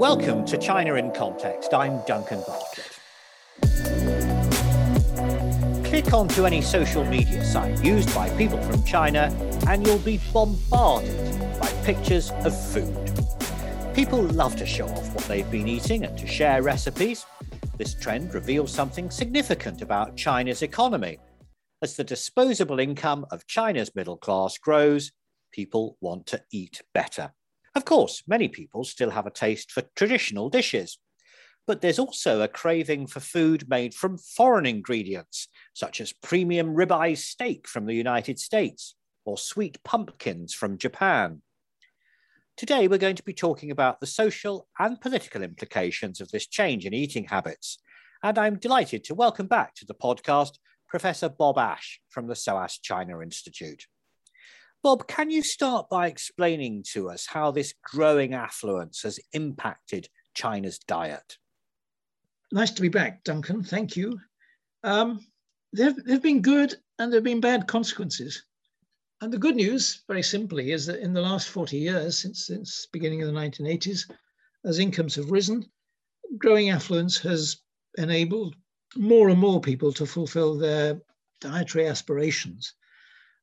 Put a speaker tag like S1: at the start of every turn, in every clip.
S1: Welcome to China in Context. I'm Duncan Bartlett. Click onto any social media site used by people from China and you'll be bombarded by pictures of food. People love to show off what they've been eating and to share recipes. This trend reveals something significant about China's economy. As the disposable income of China's middle class grows, people want to eat better. Of course, many people still have a taste for traditional dishes, but there's also a craving for food made from foreign ingredients, such as premium ribeye steak from the United States or sweet pumpkins from Japan. Today, we're going to be talking about the social and political implications of this change in eating habits. And I'm delighted to welcome back to the podcast Professor Bob Ash from the SOAS China Institute. Bob, can you start by explaining to us how this growing affluence has impacted China's diet?
S2: Nice to be back, Duncan. Thank you. Um, there have been good and there have been bad consequences. And the good news, very simply, is that in the last 40 years, since since beginning of the 1980s, as incomes have risen, growing affluence has enabled more and more people to fulfill their dietary aspirations.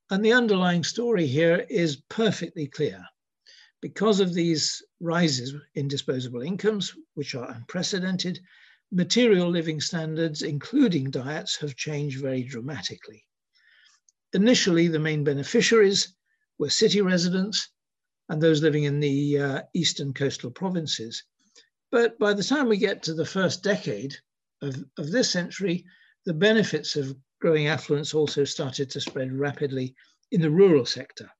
S2: And the underlying story here is perfectly clear. Because of these rises in disposable incomes, which are unprecedented, material living standards, including diets, have changed very dramatically. Initially, the main beneficiaries were city residents and those living in the uh, eastern coastal provinces. But by the time we get to the first decade of, of this century, the benefits of growing affluence also started to spread rapidly in the rural sector.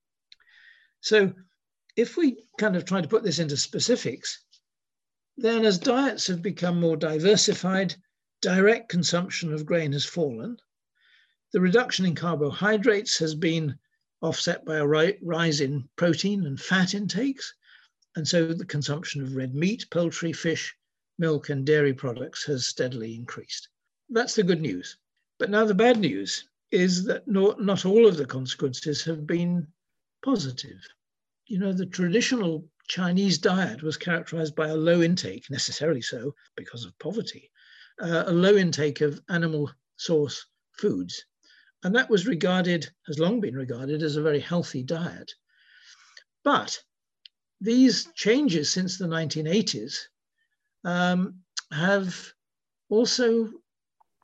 S2: So if we kind of try to put this into specifics, then as diets have become more diversified, direct consumption of grain has fallen, the reduction in carbohydrates has been offset by a rise in protein and fat intakes. And so the consumption of red meat, poultry, fish, milk, and dairy products has steadily increased. That's the good news. But now the bad news is that not, all of the consequences have been positive. You know, the traditional Chinese diet was characterized by a low intake, necessarily so because of poverty, uh, a low intake of animal source foods. And that was regarded, has long been regarded as a very healthy diet. But these changes since the 1980s um, have also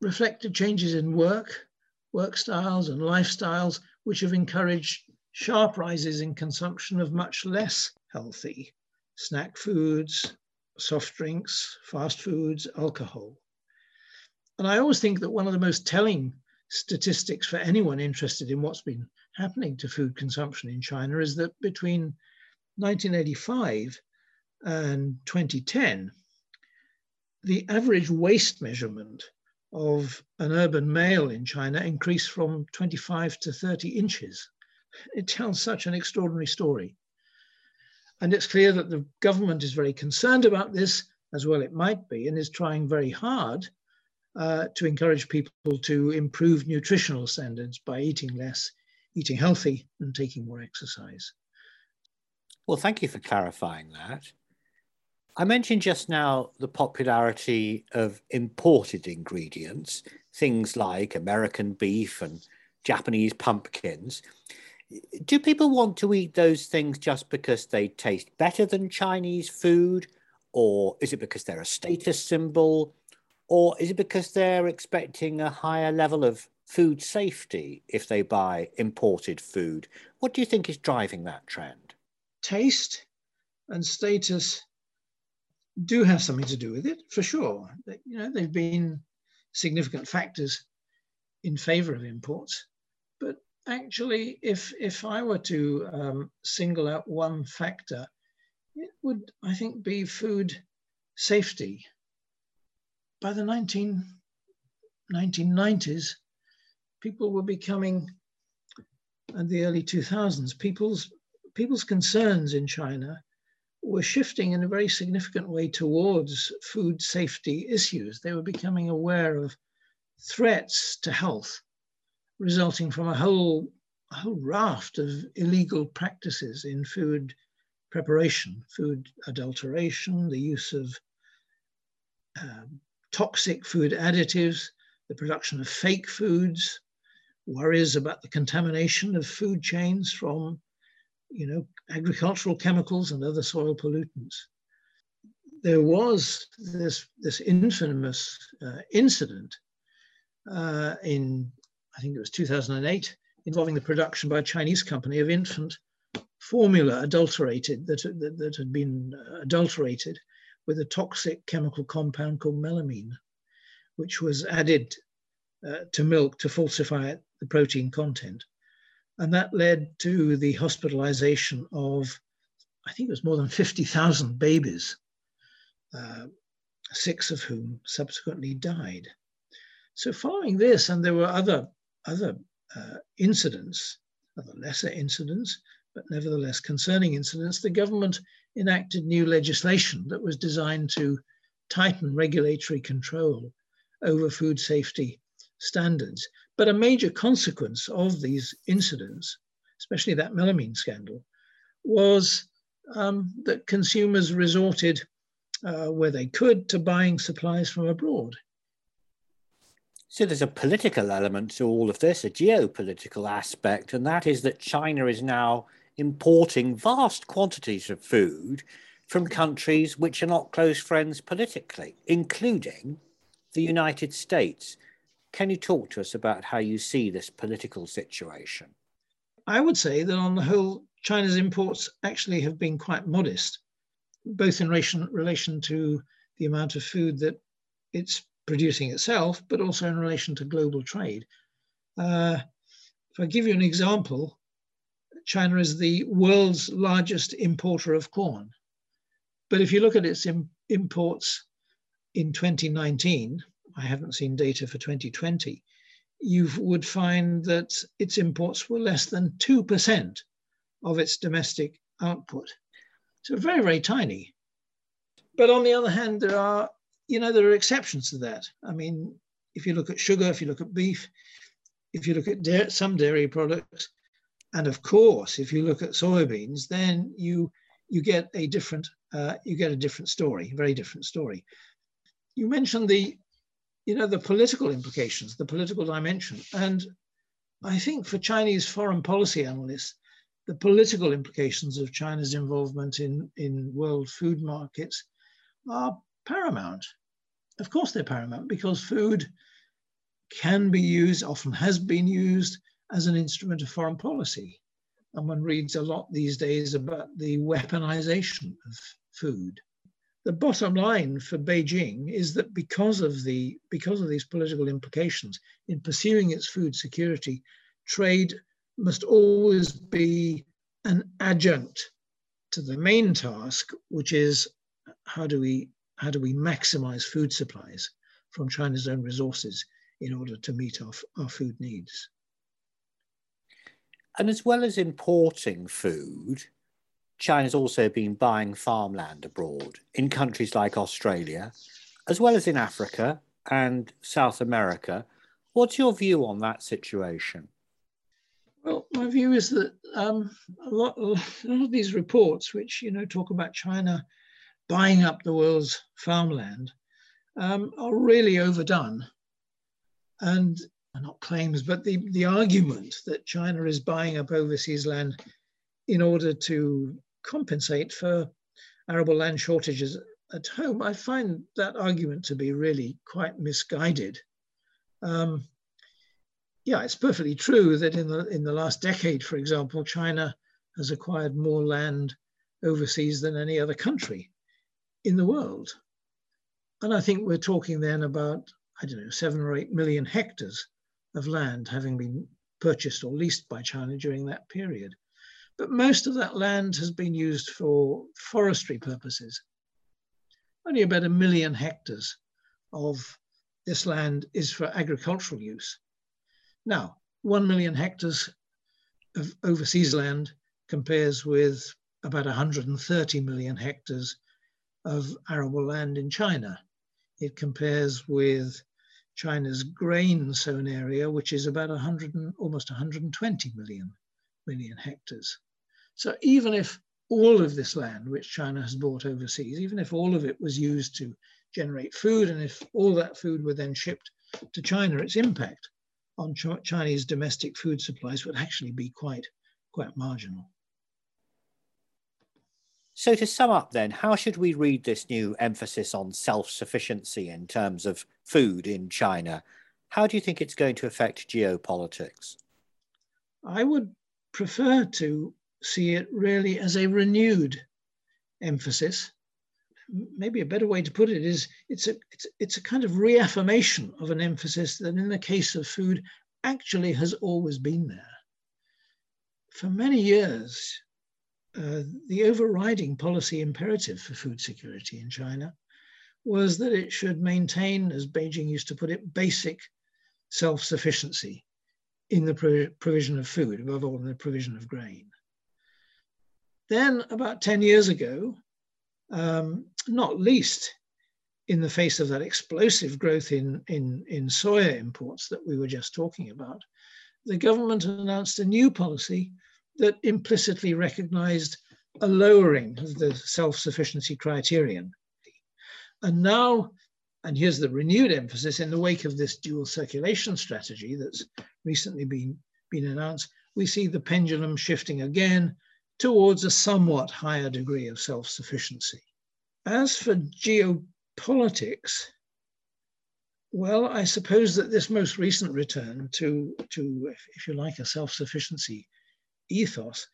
S2: reflected changes in work, work styles, and lifestyles, which have encouraged sharp rises in consumption of much less healthy snack foods, soft drinks, fast foods, alcohol. And I always think that one of the most telling statistics for anyone interested in what's been happening to food consumption in China is that between 1985 and 2010, the average waist measurement of an urban male in China increased from 25 to 30 inches. It tells such an extraordinary story. And it's clear that the government is very concerned about this, as well it might be, and is trying very hard uh, to encourage people to improve nutritional standards by eating less, eating healthy, and taking more exercise.
S1: Well, thank you for clarifying that. I mentioned just now the popularity of imported ingredients, things like American beef and Japanese pumpkins. Do people want to eat those things just because they taste better than Chinese food? Or is it because they're a status symbol? Or is it because they're expecting a higher level of food safety if they buy imported food? What do you think is driving that trend?
S2: Taste and status do have something to do with it, for sure. You know, they've been significant factors in favor of imports. But actually, if if I were to um, single out one factor, it would, I think, be food safety by the 19, 1990s, people were becoming, and the early 2000s, people's, people's concerns in China were shifting in a very significant way towards food safety issues. They were becoming aware of threats to health resulting from a whole a whole raft of illegal practices in food preparation, food adulteration, the use of um, toxic food additives, the production of fake foods, worries about the contamination of food chains from, you know, agricultural chemicals and other soil pollutants. There was this, this infamous uh, incident uh, in, I think it was 2008, involving the production by a Chinese company of infant formula adulterated, that, that, that had been adulterated with a toxic chemical compound called melamine, which was added uh, to milk to falsify the protein content. And that led to the hospitalization of, I think it was more than 50,000 babies, uh, six of whom subsequently died. So following this, and there were other, other uh, incidents, other lesser incidents, but nevertheless concerning incidents, the government enacted new legislation that was designed to tighten regulatory control over food safety standards. But a major consequence of these incidents, especially that melamine scandal, was um, that consumers resorted uh, where they could to buying supplies from abroad.
S1: So there's a political element to all of this, a geopolitical aspect, and that is that China is now importing vast quantities of food from countries which are not close friends politically, including the United States. Can you talk to us about how you see this political situation?
S2: I would say that on the whole, China's imports actually have been quite modest, both in relation, to the amount of food that it's producing itself, but also in relation to global trade. Uh, if I give you an example, China is the world's largest importer of corn. But if you look at its Im- imports in 2019, I haven't seen data for 2020, you would find that its imports were less than 2% of its domestic output. So very, very tiny. But on the other hand, there are, you know, there are exceptions to that. I mean, if you look at sugar, if you look at beef, if you look at da- some dairy products, and of course, if you look at soybeans, then you you get a different uh, you get a different story, very different story. You mentioned the you know the political implications, the political dimension, and I think for Chinese foreign policy analysts, the political implications of China's involvement in in world food markets are paramount. Of course, they're paramount because food can be used, often has been used as an instrument of foreign policy. And one reads a lot these days about the weaponization of food. The bottom line for Beijing is that because of the because of these political implications in pursuing its food security, trade must always be an adjunct to the main task, which is how do we how do we maximize food supplies from China's own resources in order to meet our, our food needs.
S1: And as well as importing food, China's also been buying farmland abroad in countries like Australia, as well as in Africa and South America. What's your view on that situation?
S2: Well, my view is that um, a, lot, a lot of these reports, which you know talk about China buying up the world's farmland, um, are really overdone. And not claims, but the, the argument that China is buying up overseas land in order to compensate for arable land shortages at home, I find that argument to be really quite misguided. Um, yeah, it's perfectly true that in the in the last decade, for example, China has acquired more land overseas than any other country in the world. And I think we're talking then about, I don't know, seven or eight million hectares of land having been purchased or leased by China during that period. But most of that land has been used for forestry purposes. Only about a million hectares of this land is for agricultural use. Now, one million hectares of overseas land compares with about 130 million hectares of arable land in China. It compares with China's grain sown area, which is about 100 and, almost 120 million million hectares. So even if all of this land which China has bought overseas, even if all of it was used to generate food and if all that food were then shipped to China, its impact on Ch Chinese domestic food supplies would actually be quite, quite marginal.
S1: So, to sum up, then, how should we read this new emphasis on self sufficiency in terms of food in China? How do you think it's going to affect geopolitics?
S2: I would prefer to see it really as a renewed emphasis. Maybe a better way to put it is it's a, it's, it's a kind of reaffirmation of an emphasis that, in the case of food, actually has always been there. For many years, uh, the overriding policy imperative for food security in China was that it should maintain, as Beijing used to put it, basic self sufficiency in the provision of food, above all in the provision of grain. Then, about 10 years ago, um, not least in the face of that explosive growth in, in, in soya imports that we were just talking about, the government announced a new policy that implicitly recognized a lowering of the self-sufficiency criterion. And now, and here's the renewed emphasis, in the wake of this dual circulation strategy that's recently been, been announced, we see the pendulum shifting again towards a somewhat higher degree of self-sufficiency. As for geopolitics, well, I suppose that this most recent return to, to if you like, a self-sufficiency ethos,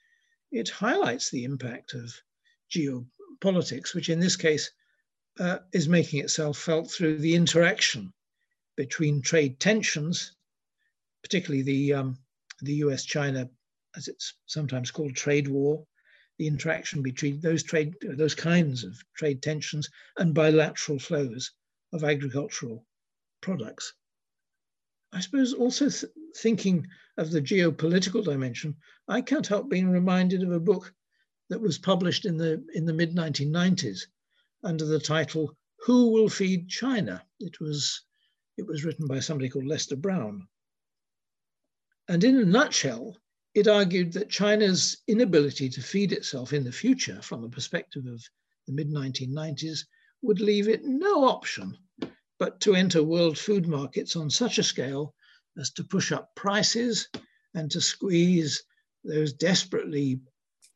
S2: it highlights the impact of geopolitics, which in this case uh, is making itself felt through the interaction between trade tensions, particularly the, um, the US China, as it's sometimes called, trade war, the interaction between those trade, those kinds of trade tensions and bilateral flows of agricultural products. I suppose also th thinking of the geopolitical dimension, I can't help being reminded of a book that was published in the in the mid 1990s under the title "Who Will Feed China?" It was it was written by somebody called Lester Brown, and in a nutshell, it argued that China's inability to feed itself in the future, from the perspective of the mid 1990s, would leave it no option but to enter world food markets on such a scale as to push up prices and to squeeze those desperately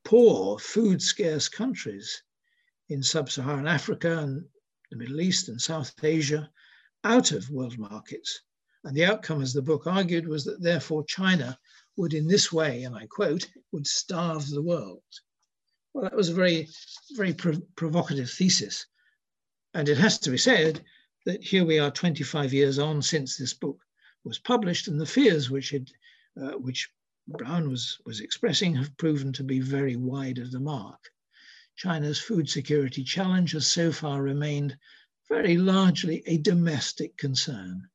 S2: poor, food scarce countries in sub Saharan Africa and the Middle East and South Asia out of world markets. And the outcome, as the book argued, was that therefore China would, in this way, and I quote, would starve the world. Well, that was a very, very provocative thesis. And it has to be said that here we are 25 years on since this book was published, and the fears which had, uh, which Brown was was expressing have proven to be very wide of the mark. China's food security challenge has so far remained very largely a domestic concern.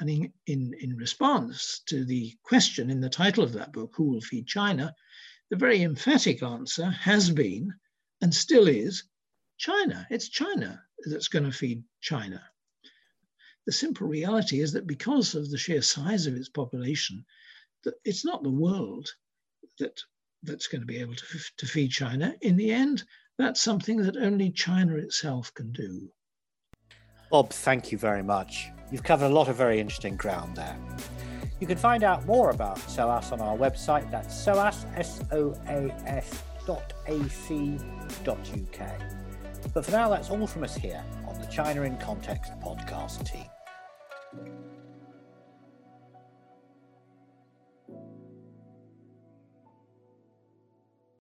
S2: And in, in, in response to the question in the title of that book, Who Will Feed China? the very emphatic answer has been and still is China. It's China that's going to feed China the simple reality is that because of the sheer size of its population, that it's not the world that that's going to be able to, to feed China. In the end, that's something that only China itself can do.
S1: Bob, thank you very much. You've covered a lot of very interesting ground there. You can find out more about SOAS on our website. That's SOAS, S-O-A-S dot A-C dot UK. But for now, that's all from us here on the China in Context podcast team.